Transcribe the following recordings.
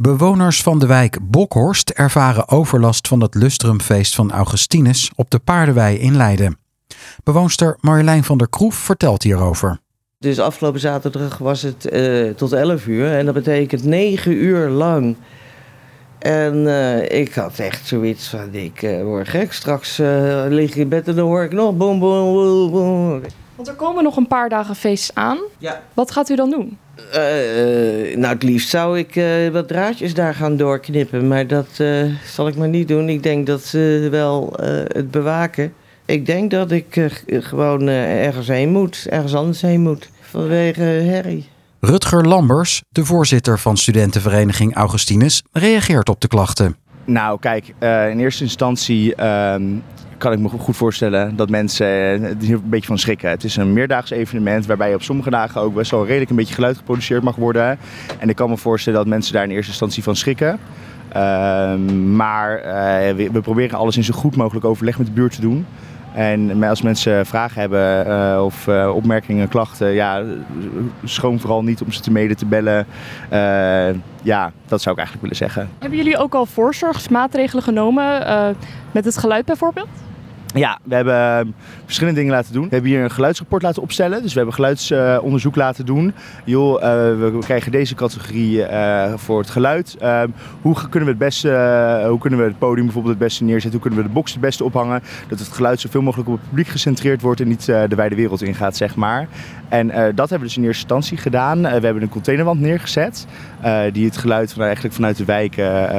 Bewoners van de wijk Bokhorst ervaren overlast van het lustrumfeest van Augustinus op de Paardenwei in Leiden. Bewoonster Marjolein van der Kroef vertelt hierover. Dus afgelopen zaterdag was het uh, tot 11 uur en dat betekent 9 uur lang. En uh, ik had echt zoiets van, ik uh, word gek. Straks lig in bed en dan hoor ik nog boom, boom. Want er komen nog een paar dagen feests aan. Ja. Wat gaat u dan doen? Uh, nou, het liefst zou ik uh, wat draadjes daar gaan doorknippen. Maar dat uh, zal ik maar niet doen. Ik denk dat ze wel het bewaken. Ik denk dat ik gewoon ergens heen moet. Ergens anders heen moet. Vanwege herrie. Rutger Lambers, de voorzitter van studentenvereniging Augustinus, reageert op de klachten. Nou, kijk, in eerste instantie ehm, kan ik me goed voorstellen dat mensen er een beetje van schrikken. Het is een meerdaags evenement waarbij op sommige dagen ook best wel redelijk een beetje geluid geproduceerd mag worden. En ik kan me voorstellen dat mensen daar in eerste instantie van schrikken. Uh, maar uh, we, proberen alles in zo goed mogelijk overleg met de buurt te doen. En als mensen vragen hebben uh, of opmerkingen, klachten, ja, schoon vooral niet om ze te mede te bellen. Ja, dat zou ik eigenlijk willen zeggen. Hebben jullie ook al voorzorgsmaatregelen genomen met het geluid bijvoorbeeld? Ja, we hebben verschillende dingen laten doen. We hebben hier een geluidsrapport laten opstellen. Dus we hebben geluidsonderzoek laten doen. Joh, uh, we krijgen deze categorie uh, voor het geluid. hoe kunnen we het beste, hoe kunnen we het podium bijvoorbeeld het beste neerzetten? Hoe kunnen we de box het beste ophangen? Dat het geluid zoveel mogelijk op het publiek gecentreerd wordt en niet de wijde wereld ingaat, zeg maar. En dat hebben we dus in eerste instantie gedaan. we hebben een containerwand neergezet. die het geluid eigenlijk vanuit de wijk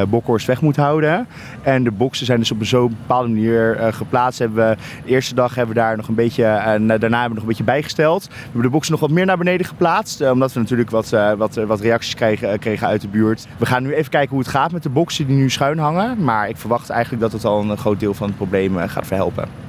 Bokhorst weg moet houden. En de boxen zijn dus op een zo bepaalde manier geplaatst de eerste dag hebben we daar nog een beetje, en daarna hebben we nog een beetje bijgesteld. We hebben de boxen nog wat meer naar beneden geplaatst, omdat we natuurlijk wat, wat, wat reacties kregen, kregen uit de buurt. We gaan nu even kijken hoe het gaat met de boxen die nu schuin hangen. Maar ik verwacht eigenlijk dat het al een groot deel van het probleem gaat verhelpen.